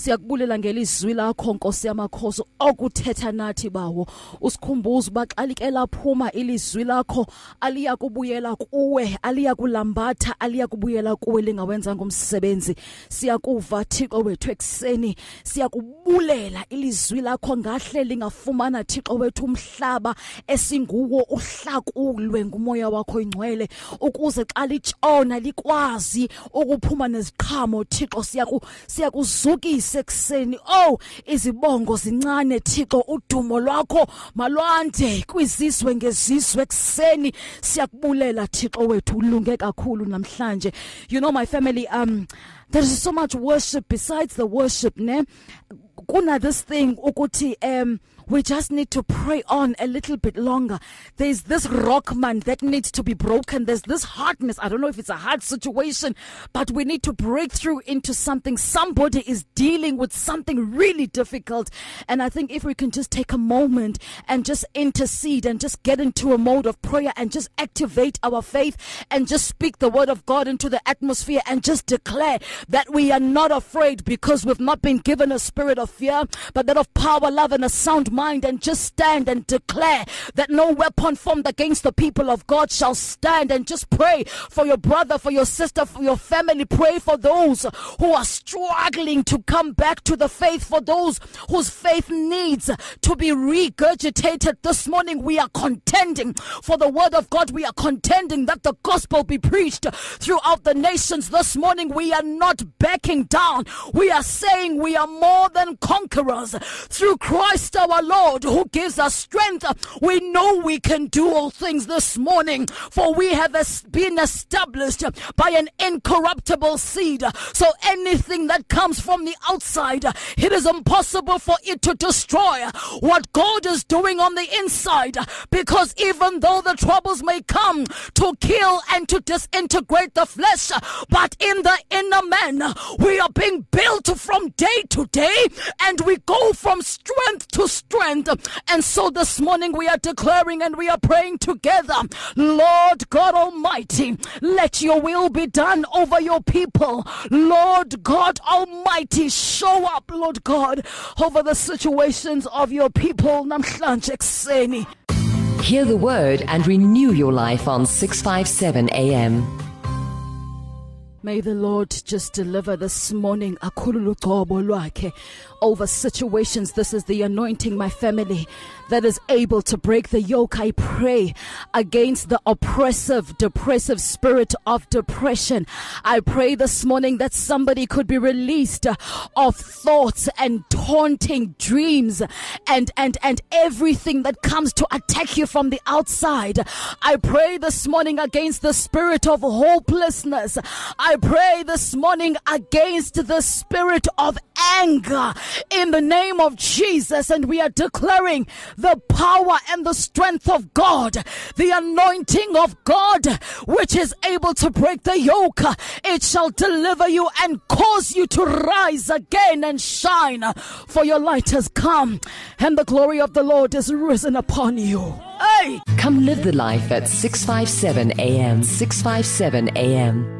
Siyakubulela ngelizwi lakho nkosi yamakhosi okuthetha nathi bawo. Usikhumbuza uba xa like laphuma ilizwi lakho aliya kubuyela kuwe aliya kulambatha aliya kubuyela kuwe lingawenza ngomsebenzi. Siyakuva thixo wethu ekuseni siyakubulela ilizwi lakho ngahle lingafumana thixo wethu umhlaba esinguwo uhlakulwe ngumoya wakho ingcwele. Ukuze xa litshona likwazi ukuphuma neziqhamo thixo siyaku siyakuzukisa. Ekuseni oh izibongo zincane thixo udumo lwakho malwande kwizizwe ngezizwe ekuseni. Siyakubulela thixo wethu ulunge kakhulu namhlanje. You know my family um there is so much worship besides the worship ne? Kuna this thing ukuthi um we just need to pray on a little bit longer. There's this rock man that needs to be broken. There's this hardness. I don't know if it's a hard situation, but we need to break through into something. Somebody is dealing with something really difficult. And I think if we can just take a moment and just intercede and just get into a mode of prayer and just activate our faith and just speak the word of God into the atmosphere and just declare that we are not afraid because we've not been given a spirit of fear, but that of power, love, and a sound mind and just stand and declare that no weapon formed against the people of God shall stand and just pray for your brother, for your sister, for your family. Pray for those who are struggling to come back to the faith, for those whose faith needs to be regurgitated. This morning we are contending for the word of God. We are contending that the gospel be preached throughout the nations. This morning we are not backing down. We are saying we are more than conquerors through Christ our Lord who gives us strength. We know we can do all things this morning, for we have been established by an incorruptible seed. So anything that comes from the outside, it is impossible for it to destroy what God is doing on the inside. Because even though the troubles may come to kill and to disintegrate the flesh, but in the inner man, we are being built from day to day and we go from strength to strength. And so this morning we are declaring and we are praying together, Lord God Almighty, let your will be done over your people. Lord God Almighty, show up, Lord God, over the situations of your people. Hear the word and renew your life on 657 AM. May the Lord just deliver this morning over situations. This is the anointing, my family, that is able to break the yoke. I pray against the oppressive, depressive spirit of depression. I pray this morning that somebody could be released of thoughts and taunting dreams and, and, and everything that comes to attack you from the outside. I pray this morning against the spirit of hopelessness. I pray this morning against the spirit of anger in the name of Jesus. And we are declaring the power and the strength of God, the anointing of God, which is able to break the yoke. It shall deliver you and cause you to rise again and shine, for your light has come, and the glory of the Lord is risen upon you. Hey! Come live the life at 657 AM. 657 AM.